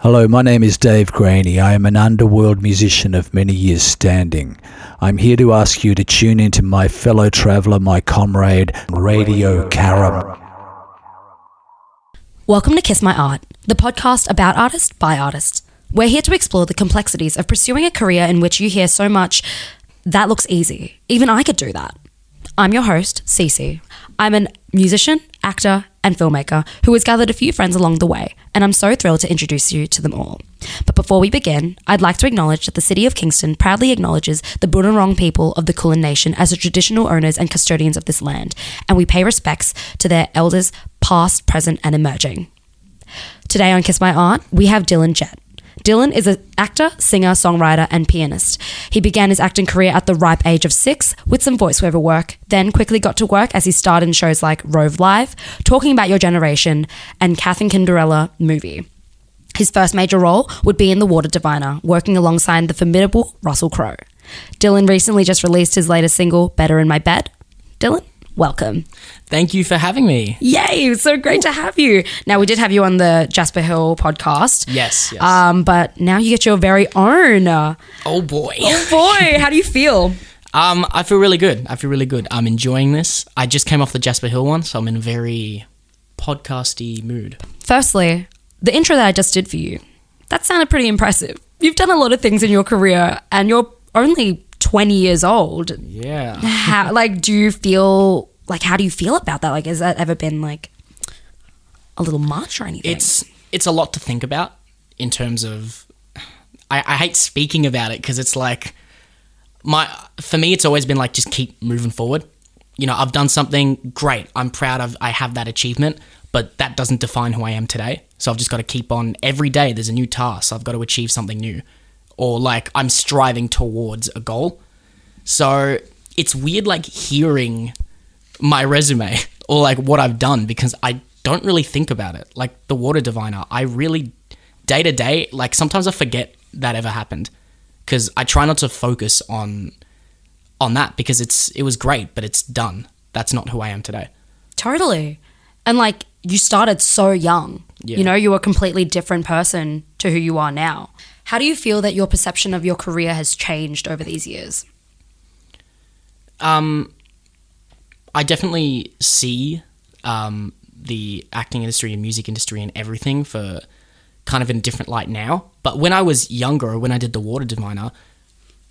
Hello, my name is Dave Graney. I am an underworld musician of many years standing. I'm here to ask you to tune into my fellow traveller, my comrade, Radio Carrum. Welcome to Kiss My Art, the podcast about artists by artists. We're here to explore the complexities of pursuing a career in which you hear so much that looks easy. Even I could do that. I'm your host, Cece. I'm a musician, actor, and filmmaker who has gathered a few friends along the way, and I'm so thrilled to introduce you to them all. But before we begin, I'd like to acknowledge that the City of Kingston proudly acknowledges the Bunurong people of the Kulin Nation as the traditional owners and custodians of this land, and we pay respects to their elders past, present, and emerging. Today on Kiss My Art, we have Dylan Jett. Dylan is an actor, singer, songwriter, and pianist. He began his acting career at the ripe age of six with some voiceover work, then quickly got to work as he starred in shows like Rove Live, Talking About Your Generation, and Katherine Cinderella movie. His first major role would be in The Water Diviner, working alongside the formidable Russell Crowe. Dylan recently just released his latest single, Better in My Bed. Dylan, welcome. Thank you for having me. Yay, It's so great to have you. Now, we did have you on the Jasper Hill podcast. Yes, yes. Um, but now you get your very own. Oh boy. Oh boy, how do you feel? Um, I feel really good. I feel really good. I'm enjoying this. I just came off the Jasper Hill one, so I'm in a very podcasty mood. Firstly, the intro that I just did for you, that sounded pretty impressive. You've done a lot of things in your career and you're only 20 years old. Yeah. How, like, do you feel, like, how do you feel about that? Like, has that ever been, like, a little much or anything? It's it's a lot to think about in terms of I, I hate speaking about it because it's like my for me it's always been like just keep moving forward. You know, I've done something great. I'm proud of I have that achievement, but that doesn't define who I am today. So I've just got to keep on every day there's a new task. I've got to achieve something new. Or like I'm striving towards a goal. So it's weird like hearing my resume or like what I've done because I don't really think about it. Like the water diviner, I really day to day, like sometimes I forget that ever happened because I try not to focus on on that because it's it was great, but it's done. That's not who I am today. Totally. And like you started so young. Yeah. You know, you're a completely different person to who you are now. How do you feel that your perception of your career has changed over these years? Um, I definitely see um, the acting industry and music industry and everything for kind of in a different light now. But when I was younger, when I did the Water Diviner,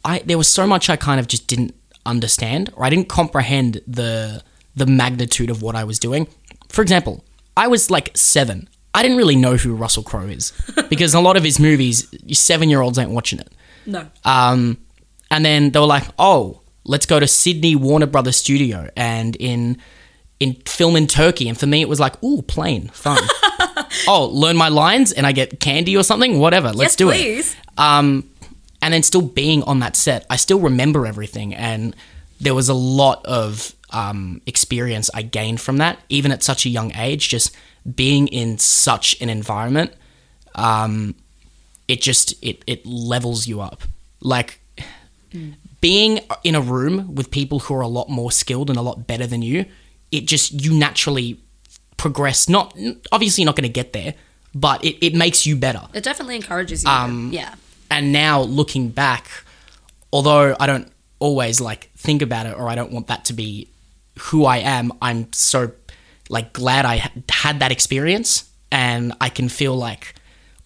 I there was so much I kind of just didn't understand or I didn't comprehend the the magnitude of what I was doing. For example, I was like seven. I didn't really know who Russell Crowe is because a lot of his movies, seven year olds ain't watching it. No. Um, and then they were like, "Oh, let's go to Sydney Warner Brothers Studio and in in film in Turkey." And for me, it was like, "Ooh, plane, fun." oh, learn my lines and I get candy or something. Whatever, let's Yes, do please. it. Um, and then still being on that set, I still remember everything, and there was a lot of um, experience I gained from that, even at such a young age. Just being in such an environment, um, it just it it levels you up. Like being in a room with people who are a lot more skilled and a lot better than you, it just you naturally progress. Not obviously you're not going to get there, but it, it makes you better. It definitely encourages you. Um, yeah. And now looking back, although I don't always like think about it or I don't want that to be who I am, I'm so like glad I had that experience and I can feel like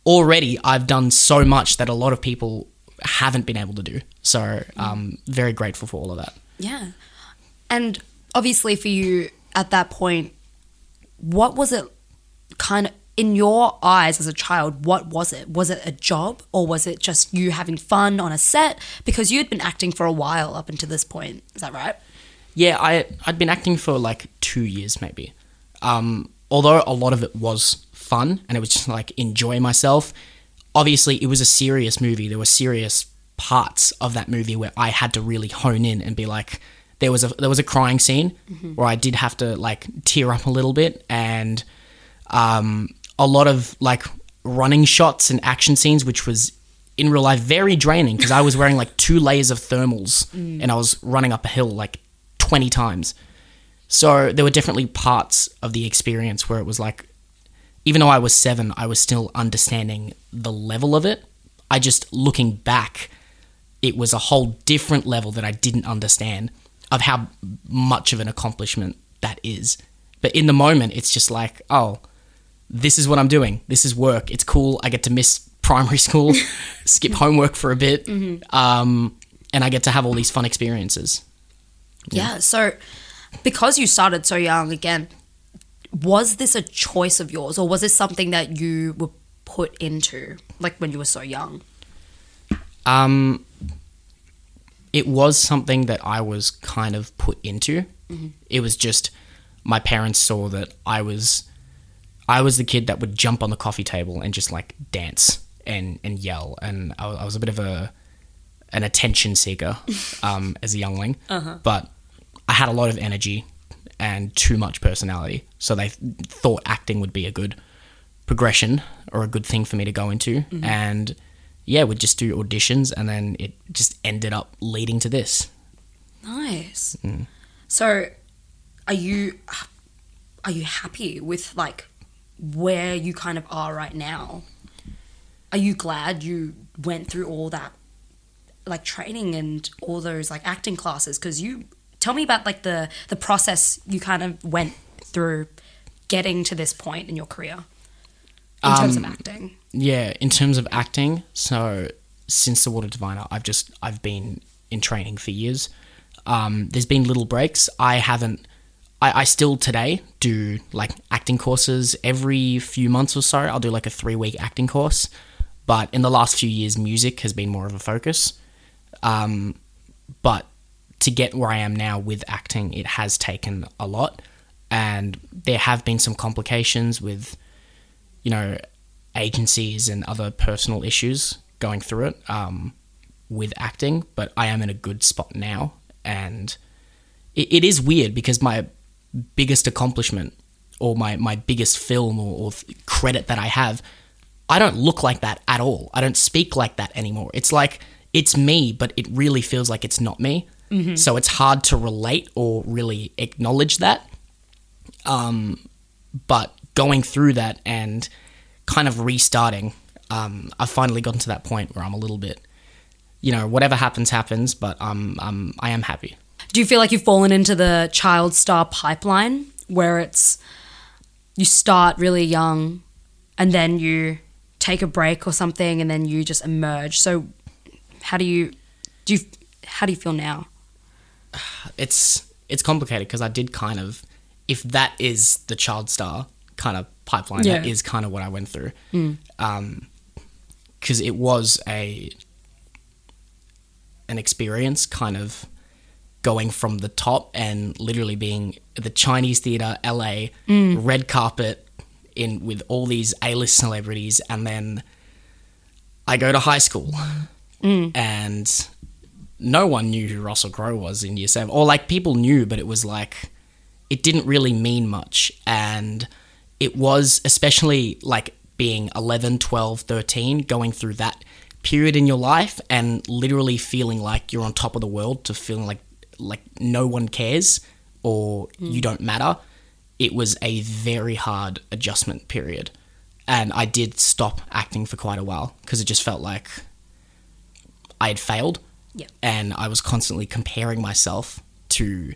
already I've done so much that a lot of people haven't been able to do. So I'm very grateful for all of that. Yeah. And obviously, for you at that point, what was it kind of in your eyes as a child? What was it? Was it a job or was it just you having fun on a set? Because you had been acting for a while up until this point. Is that right? Yeah, I I'd been acting for like two years maybe. Um, although a lot of it was fun and it was just like enjoy myself. Obviously, it was a serious movie. There were serious parts of that movie where I had to really hone in and be like, there was a there was a crying scene where I did have to like tear up a little bit and um, a lot of like running shots and action scenes, which was in real life very draining because I was wearing like two layers of thermals and I was running up a hill like 20 times. So there were definitely parts of the experience where it was like even though I was seven, I was still understanding the level of it. I just looking back, it was a whole different level that I didn't understand of how much of an accomplishment that is. But in the moment, it's just like, oh, this is what I'm doing. This is work. It's cool. I get to miss primary school, skip homework for a bit, um, and I get to have all these fun experiences. Yeah. So, because you started so young, again, was this a choice of yours, or was this something that you were put into, like when you were so young? Um, it was something that I was kind of put into. It was just my parents saw that I was I was the kid that would jump on the coffee table and just like dance and and yell, and I, I was a bit of a an attention seeker um, as a youngling, but I had a lot of energy and too much personality, so they th- thought acting would be a good progression or a good thing for me to go into, mm-hmm. and yeah, we'd just do auditions, and then it just ended up leading to this. Nice. Mm. So, are you are you happy with like where you kind of are right now? Are you glad you went through all that like training and all those like acting classes because you tell me about like the the process you kind of went through getting to this point in your career in terms of acting. Yeah, in terms of acting, so since the Water Diviner, I've just I've been in training for years. Um, there's been little breaks. I haven't. I, I still today do like acting courses every few months or so. I'll do like a three week acting course, but in the last few years, music has been more of a focus. Um, but to get where I am now with acting, it has taken a lot, and there have been some complications with you know, agencies and other personal issues going through it um, with acting, but I am in a good spot now. And it, it is weird because my biggest accomplishment or my, my biggest film or, or credit that I have, I don't look like that at all. I don't speak like that anymore. It's like it's me, but it really feels like it's not me. So it's hard to relate or really acknowledge that but going through that and kind of restarting, um, I've finally gotten to that point where I'm a little bit, you know, whatever happens, happens, but um, um, I am happy. Do you feel like you've fallen into the child star pipeline where it's you start really young and then you take a break or something and then you just emerge? So how do you do you how do you feel now? It's it's complicated because I did kind of, if that is the child star kind of pipeline, that Yeah. is kind of what I went through. Hmm. Um, because it was a an experience, kind of going from the top and literally being the Chinese theater, LA, hmm. red carpet in with all these A-list celebrities, and then I go to high school, hmm. and no one knew who Russell Crowe was in year seven, or like people knew, but it was like it didn't really mean much, and it was especially like being 11 12 13 going through that period in your life and literally feeling like you're on top of the world to feeling like like no one cares or you hmm. don't matter it was a very hard adjustment period. And i did stop acting for quite a while because it just felt like i had failed Yeah. and i was constantly comparing myself to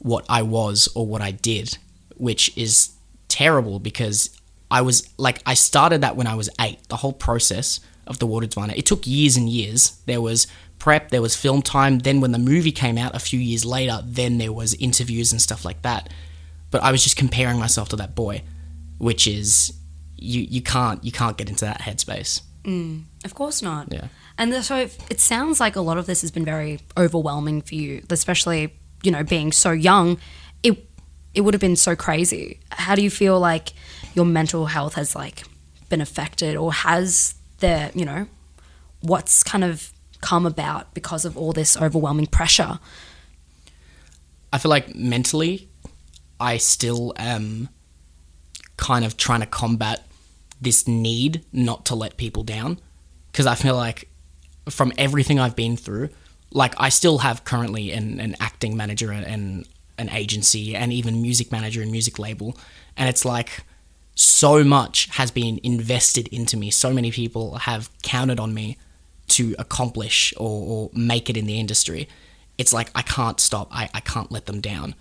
what I was or what I did, which is terrible because I was like, I started that when I was eight. The whole process of the Water Diviner, it took years and years. There was prep, there was film time. Then when the movie came out a few years later, then there was interviews and stuff like that. But I was just comparing myself to that boy, which is you you can't you can't get into that headspace. Mm, of course not. Yeah. And so it, sounds like a lot of this has been very overwhelming for you, especially you know being so young. It it would have been so crazy. How do you feel like your mental health has like been affected, or has there you know what's kind of come about because of all this overwhelming pressure? I feel like mentally, I still am kind of trying to combat this need not to let people down. Because I feel like from everything I've been through, like I still have currently an, an acting manager and, and an agency and even music manager and music label. And it's like so much has been invested into me. So many people have counted on me to accomplish or, or make it in the industry. It's like I can't stop. I, I can't let them down.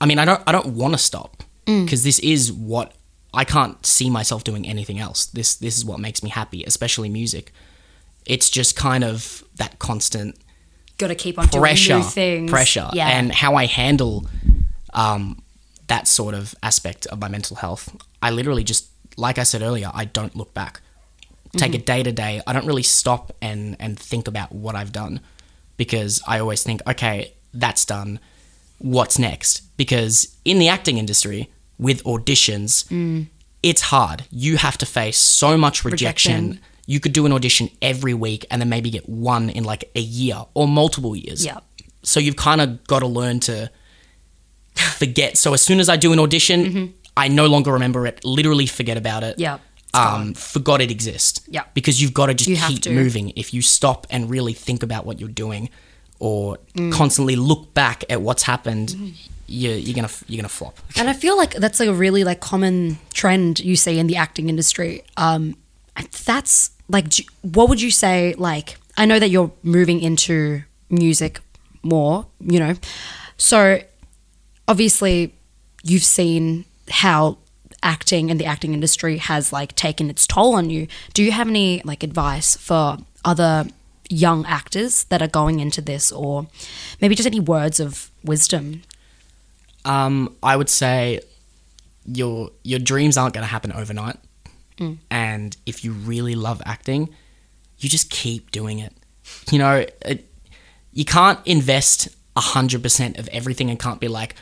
I mean, I don't I don't want to stop mm. because this is what I can't see myself doing anything else. This this is what makes me happy, especially music. It's just kind of that constant Got to keep on pressure, doing new things. pressure, Yeah. and how I handle um, that sort of aspect of my mental health. I literally just, like I said earlier, I don't look back. Take it day to day. I don't really stop and and think about what I've done because I always think, okay, that's done. What's next? Because in the acting industry, with auditions, it's hard. You have to face so much rejection. Rejection. You could do an audition every week and then maybe get one in like a year or multiple years. Yeah. So you've kind of got to learn to forget. So as soon as I do an audition, I no longer remember it. Literally forget about it. Mm-hmm. Yeah, Um, forgot it exists. Yeah. Because you've got to just You keep to. moving. If you stop and really think about what you're doing, or Mm. constantly look back at what's happened, you're, you're gonna you're gonna flop. And I feel like that's like a really like common trend you see in the acting industry. Um, that's like, what would you say? Like, I know that you're moving into music more, you know, so obviously you've seen how acting and the acting industry has like taken its toll on you. Do you have any like advice for other young actors that are going into this, or maybe just any words of wisdom? Um, I would say your your dreams aren't going to happen overnight, Mm. and if you really love acting, you just keep doing it. You know, it, you can't invest hundred percent of everything and can't be like,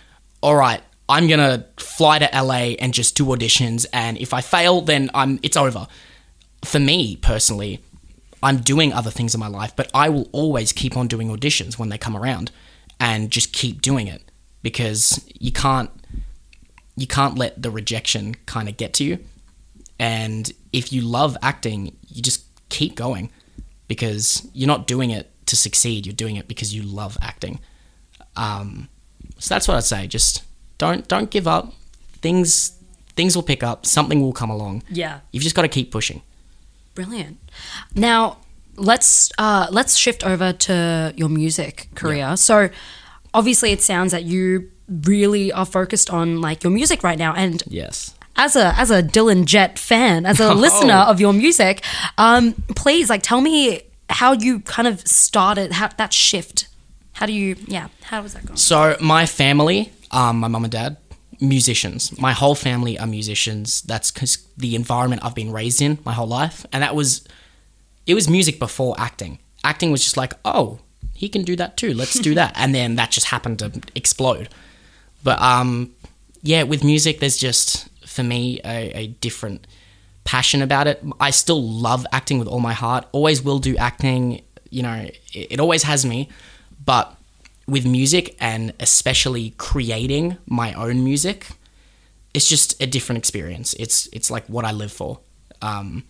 all right, I'm gonna fly to LA and just do auditions, and if I fail, then I'm it's over. For me personally, I'm doing other things in my life, but I will always keep on doing auditions when they come around and just keep doing it because you can't you can't let the rejection kind of get to you. And if you love acting, you just keep going because you're not doing it to succeed, you're doing it because you love acting. Um, so that's what I'd say. Just don't don't give up. Things things will pick up. Something will come along. Yeah. You've just got to keep pushing. Brilliant. Now let's uh, let's shift over to your music career. So obviously, it sounds that you really are focused on like your music right now. And Yes. As a as a Dylan Jett fan, as a Oh. listener of your music, um, please like tell me how you kind of started how that shift. How do you? Yeah. How was that going? So my family, um, my mum and dad, musicians. My whole family are musicians. That's because the environment I've been raised in my whole life, and that was, it was music before acting. Acting was just like, oh, he can do that too. Let's do that, and then that just happened to explode. But um, yeah, with music, there's just for me a, a different passion about it. I still love acting with all my heart. Always will do acting. You know, it, it always has me. But with music and especially creating my own music, it's just a different experience. It's it's like what I live for. Um,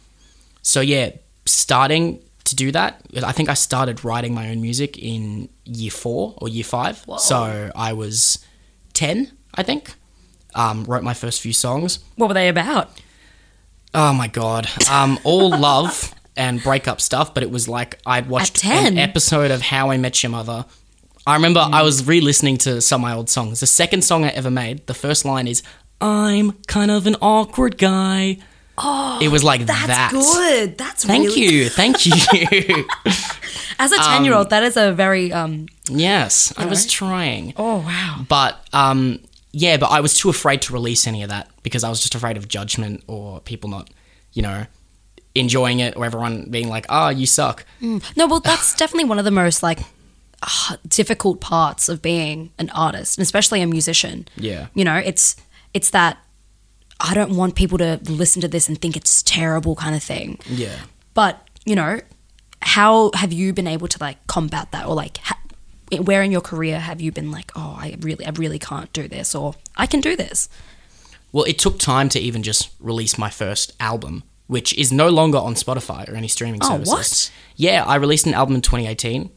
so yeah, starting to do that, I think I started writing my own music in year four or year five. So I was ten, I think. Um, wrote my first few songs. What were they about? Oh my god. Um, all love and breakup stuff, but it was like I'd watched 10? an episode of How I Met Your Mother. I remember I was re-listening to some of my old songs. The second song I ever made, the first line is "I'm kind of an awkward guy." Oh, it was like that. That's that. good. That's Thank really you, thank you. As a ten year old, that is a very um. yes, I was trying. Oh wow. But um, yeah, but I was too afraid to release any of that because I was just afraid of judgment or people not, you know, enjoying it or everyone being like, "Ah, you suck." No, well, that's definitely one of the most like ah, difficult parts of being an artist, and especially a musician. Yeah. You know, it's it's that I don't want people to listen to this and think it's terrible kind of thing. Yeah. But you know, how have you been able to like combat that, or like ha- where in your career have you been like, oh, I really, I really can't do this, or I can do this? Well, it took time to even just release my first album, which is no longer on Spotify or any streaming Oh, services. what? Yeah, I released an album in 2018.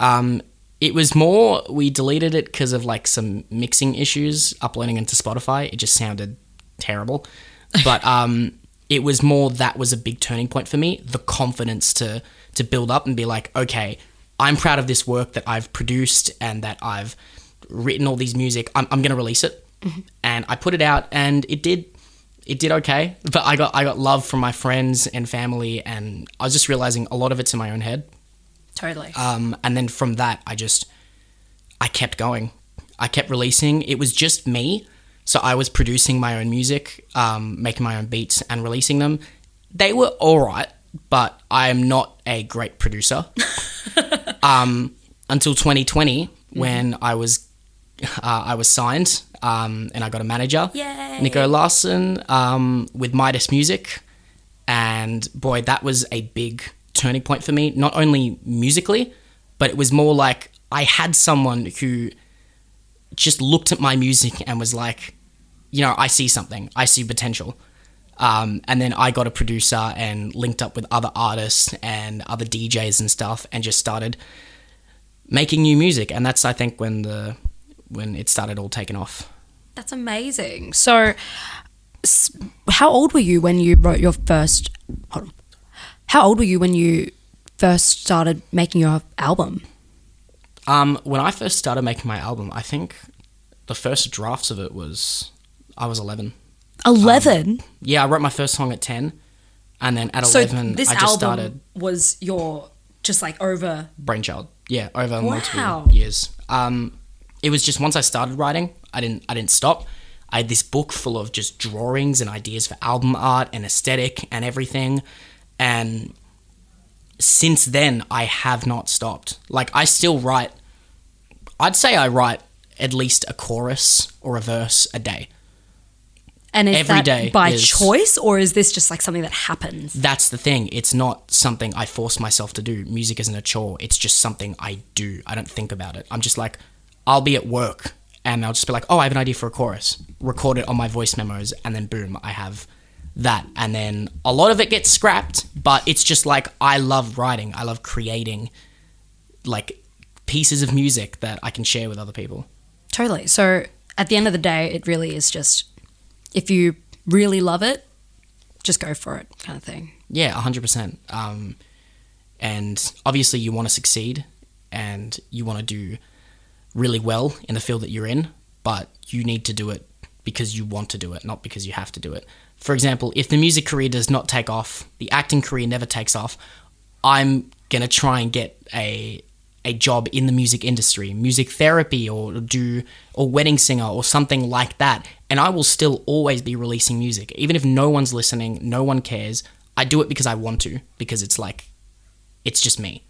Um, it was more we deleted it because of like some mixing issues uploading into Spotify. It just sounded terrible. but um, it was more that was a big turning point for me. The confidence to to build up and be like, okay, I'm proud of this work that I've produced and that I've written all these music. I'm, I'm going to release it, and I put it out, and it did. It did okay, but I got I got love from my friends and family, and I was just realizing a lot of it's in my own head. Totally. Um, and then from that, I just I kept going. I kept releasing. It was just me, so I was producing my own music, um, making my own beats, and releasing them. They were all right, but I am not a great producer. um, until 2020, when I was uh, I was signed um, and I got a manager, Yay. Nico Larson, um, with Midas Music, and boy, that was a big turning point for me. Not only musically, but it was more like I had someone who just looked at my music and was like, you know, I see something, I see potential. Um, and then I got a producer and linked up with other artists and other DJs and stuff, and just started making new music. And that's I think when the when it started all taking off. That's amazing. So, how old were you when you wrote your first? Hold on. How old were you when you first started making your album? Um, when I first started making my album, I think the first drafts of it was I was eleven. Eleven. Yeah, I wrote my first song at ten, and then at so eleven this I just album started was your just like over. Brainchild. Yeah, over Wow. multiple years. Um, it was just once I started writing, I didn't I didn't stop. I had this book full of just drawings and ideas for album art and aesthetic and everything, and since then I have not stopped. Like I still write. I'd say I write at least a chorus or a verse a day. And is Every that day by is- choice or is this just like something that happens? That's the thing. It's not something I force myself to do. Music isn't a chore. It's just something I do. I don't think about it. I'm just like, I'll be at work and I'll just be like, oh, I have an idea for a chorus. Record it on my voice memos, and then boom, I have that. And then a lot of it gets scrapped, but it's just like I love writing. I love creating like pieces of music that I can share with other people. Totally. So at the end of the day, it really is just if you really love it, just go for it, kind of thing. Yeah, hundred percent. Um, and obviously, you want to succeed, and you want to do really well in the field that you're in, but you need to do it because you want to do it, not because you have to do it. For example, if the music career does not take off, the acting career never takes off, I'm gonna try and get a a job in the music industry, music therapy or do or wedding singer or something like that. And I will still always be releasing music. Even if no one's listening, no one cares. I do it because I want to, because it's like it's just me.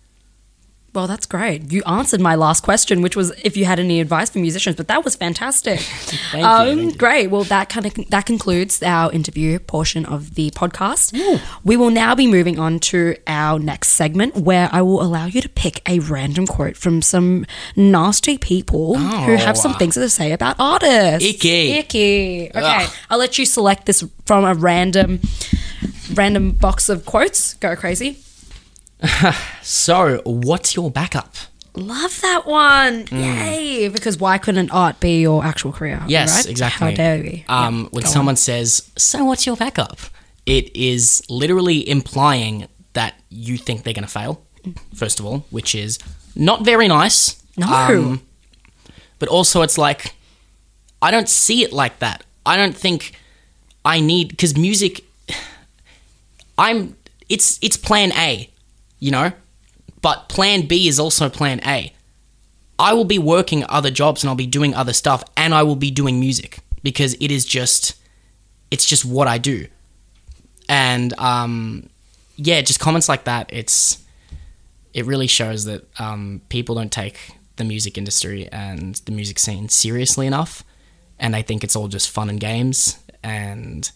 Well, that's great. You answered my last question, which was if you had any advice for musicians, but that was fantastic. Thank um, you. thank you. Great. Well, that kind of that concludes our interview portion of the podcast. We will now be moving on to our next segment, where I will allow you to pick a random quote from some nasty people who have some Oh. things to say about artists. Icky. Icky. Okay, Ugh. I'll let you select this from a random, random box of quotes. Go crazy. So, what's your backup? Love that one. Yay. Because why couldn't art be your actual career? Mm. Yes, right? exactly. How dare we? Um, Yeah, when go on. someone says, "So what's your backup?" It is literally implying that you think they're going to fail. First of all, which is not very nice. Um, No. but also, it's like I don't see it like that. I don't think I need because music. I'm. It's it's Plan A, you know, but Plan B is also Plan A. I will be working other jobs and I'll be doing other stuff and I will be doing music because it is just it's just what I do. And um yeah, just comments like that, it's it really shows that um people don't take the music industry and the music scene seriously enough and they think it's all just fun and games and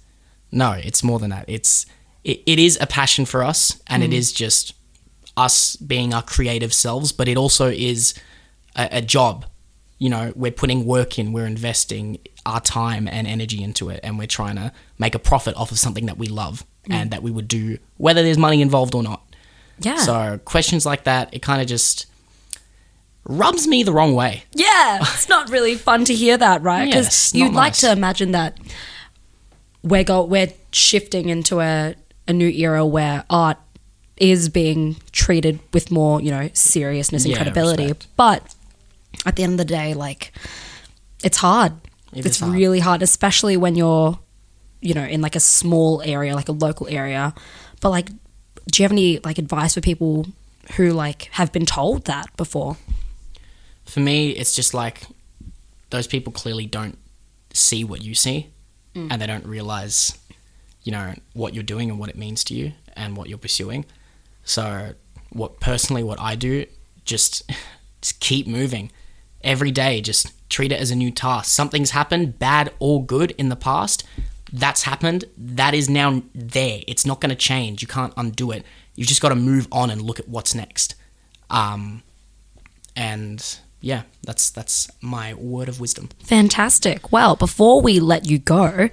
no, it's more than that. It's it, it is a passion for us and it is just us being our creative selves, but it also is a, a job. You know, we're putting work in, we're investing our time and energy into it, and we're trying to make a profit off of something that we love mm. and that we would do whether there's money involved or not. Yeah. So questions like that, it kind of just rubs me the wrong way. yeah. It's not really fun to hear that, right? Because Yes, you'd like nice. to imagine that we're go we're shifting into a, a new era where art is being treated with more, you know, seriousness and Yeah, credibility. respect. But at the end of the day, like it's hard. It it's is hard. really hard, especially when you're, you know, in like a small area, like a local area. But like, do you have any like advice for people who like have been told that before? For me, it's just like those people clearly don't see what you see mm. and they don't realize, you know, what you're doing and what it means to you and what you're pursuing. So, what personally, what I do, just, just keep moving every day. Just treat it as a new task. Something's happened, bad or good, in the past. That's happened. That is now there. It's not going to change. You can't undo it. You've just got to move on and look at what's next. Um, and yeah, that's that's my word of wisdom. Fantastic. Well, before we let you go,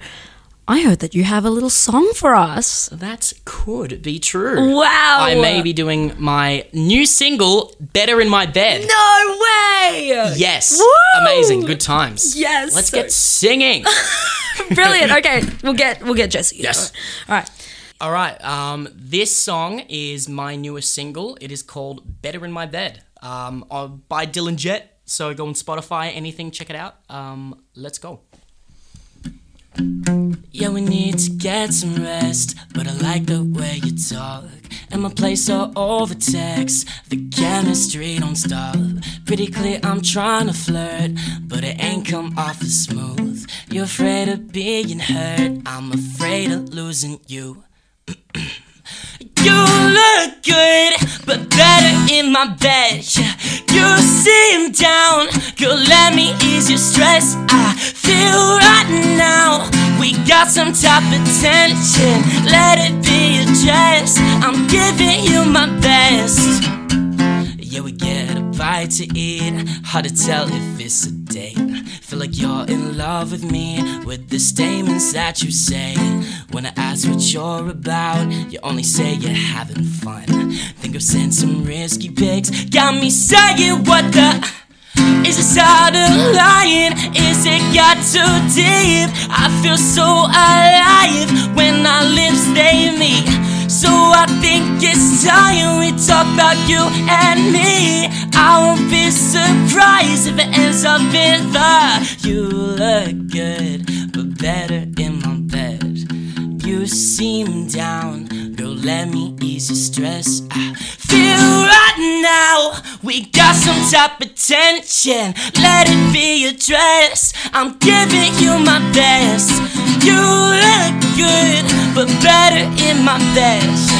I heard that you have a little song for us. That could be true. Wow. I may be doing my new single, Better in My Bed. No way! Yes. Woo! Amazing. Good times. Yes. Let's get singing. Brilliant. Okay, we'll get we'll get Jesse. Yes. All right. All right. Um, this song is my newest single. It is called Better in My Bed um, uh, by Dylan Jett. So go on Spotify, anything, check it out. Um, let's go. Yeah, we need to get some rest, but I like the way you talk. And my place all over text, the chemistry don't stop. Pretty clear I'm trying to flirt, but it ain't come off as smooth. You're afraid of being hurt, I'm afraid of losing you. You look good, but better in my bed. Yeah. You seem down, girl. Let me ease your stress. I feel right now we got some top attention. Let it be addressed. I'm giving you my best. Yeah, we get a bite to eat. Hard to tell if it's a date. Feel like you're in love with me with the statements that you say. When I ask what you're about, you only say you're having fun. Think I've sent some risky pics. Got me saying, what the? Is it out of lying? Is it got too deep? I feel so alive when our lips they meet. So I think it's time we talk about you and me. I won't be surprised if it ends up in the You look good, but better in my bed. You seem down, girl. Let me ease your stress. I feel right now we got some top attention. Let it be addressed. I'm giving you my best. You look good, but better in my best.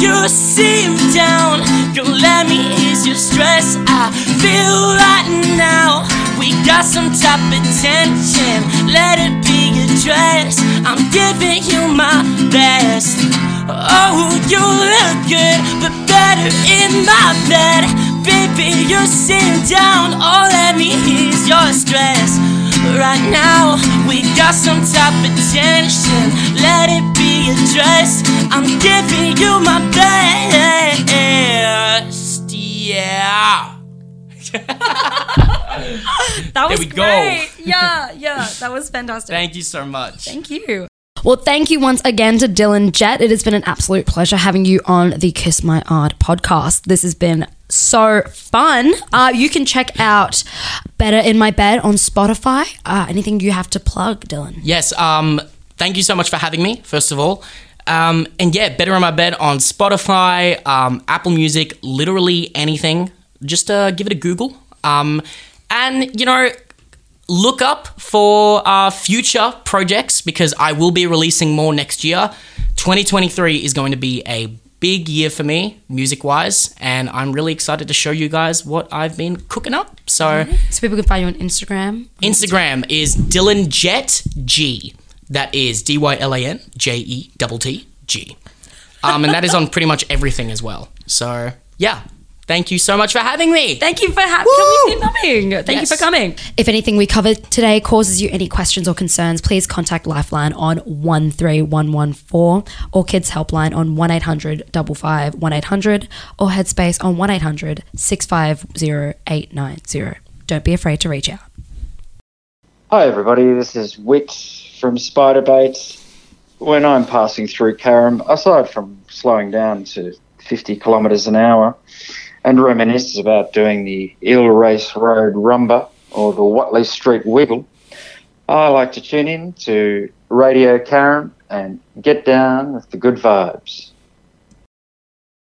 You seem down, girl. Let me ease your stress. I feel right now we got some top attention. Let it be addressed. I'm giving you my best. Oh, you look good, but better in my bed. Baby, you seem down. All let me is your stress. Right now, we got some top tension. Let it be addressed. I'm giving you my best. Yeah. That was we go. great. Yeah, yeah, that was fantastic. Thank you so much. Thank you. Well, thank you once again to Dylan Jett. It has been an absolute pleasure having you on the Kiss My Art podcast. This has been so fun. Uh, you can check out Better in My Bed on Spotify. Uh, anything you have to plug, Dylan? Yes. Um. Thank you so much for having me. First of all. Um. And yeah, better in my bed on Spotify, um, Apple Music, literally anything. Just uh, give it a Google. Um. And you know, look up for uh, future projects because I will be releasing more next year. 2023 is going to be a big year for me, music wise, and I'm really excited to show you guys what I've been cooking up. So, So people can find you on Instagram. Instagram is Dylan Jett G. That is D Y L A N J E T T G. Um, and that is on pretty much everything as well. So, yeah. Thank you so much for having me. Thank you for ha- Woo! coming. Thank you for coming. If anything we covered today causes you any questions or concerns, please contact Lifeline on 13114 or Kids Helpline on 1 800 55 1800 or Headspace on 1 800 650 890. Don't be afraid to reach out. Hi, everybody. This is Whitt from Spiderbait. when I'm passing through Carrum, aside from slowing down to 50 kilometres an hour and reminisce about doing the Eel Race Road Rumba or the Watley Street Wiggle, I like to tune in to Radio Carrum and get down with the good vibes.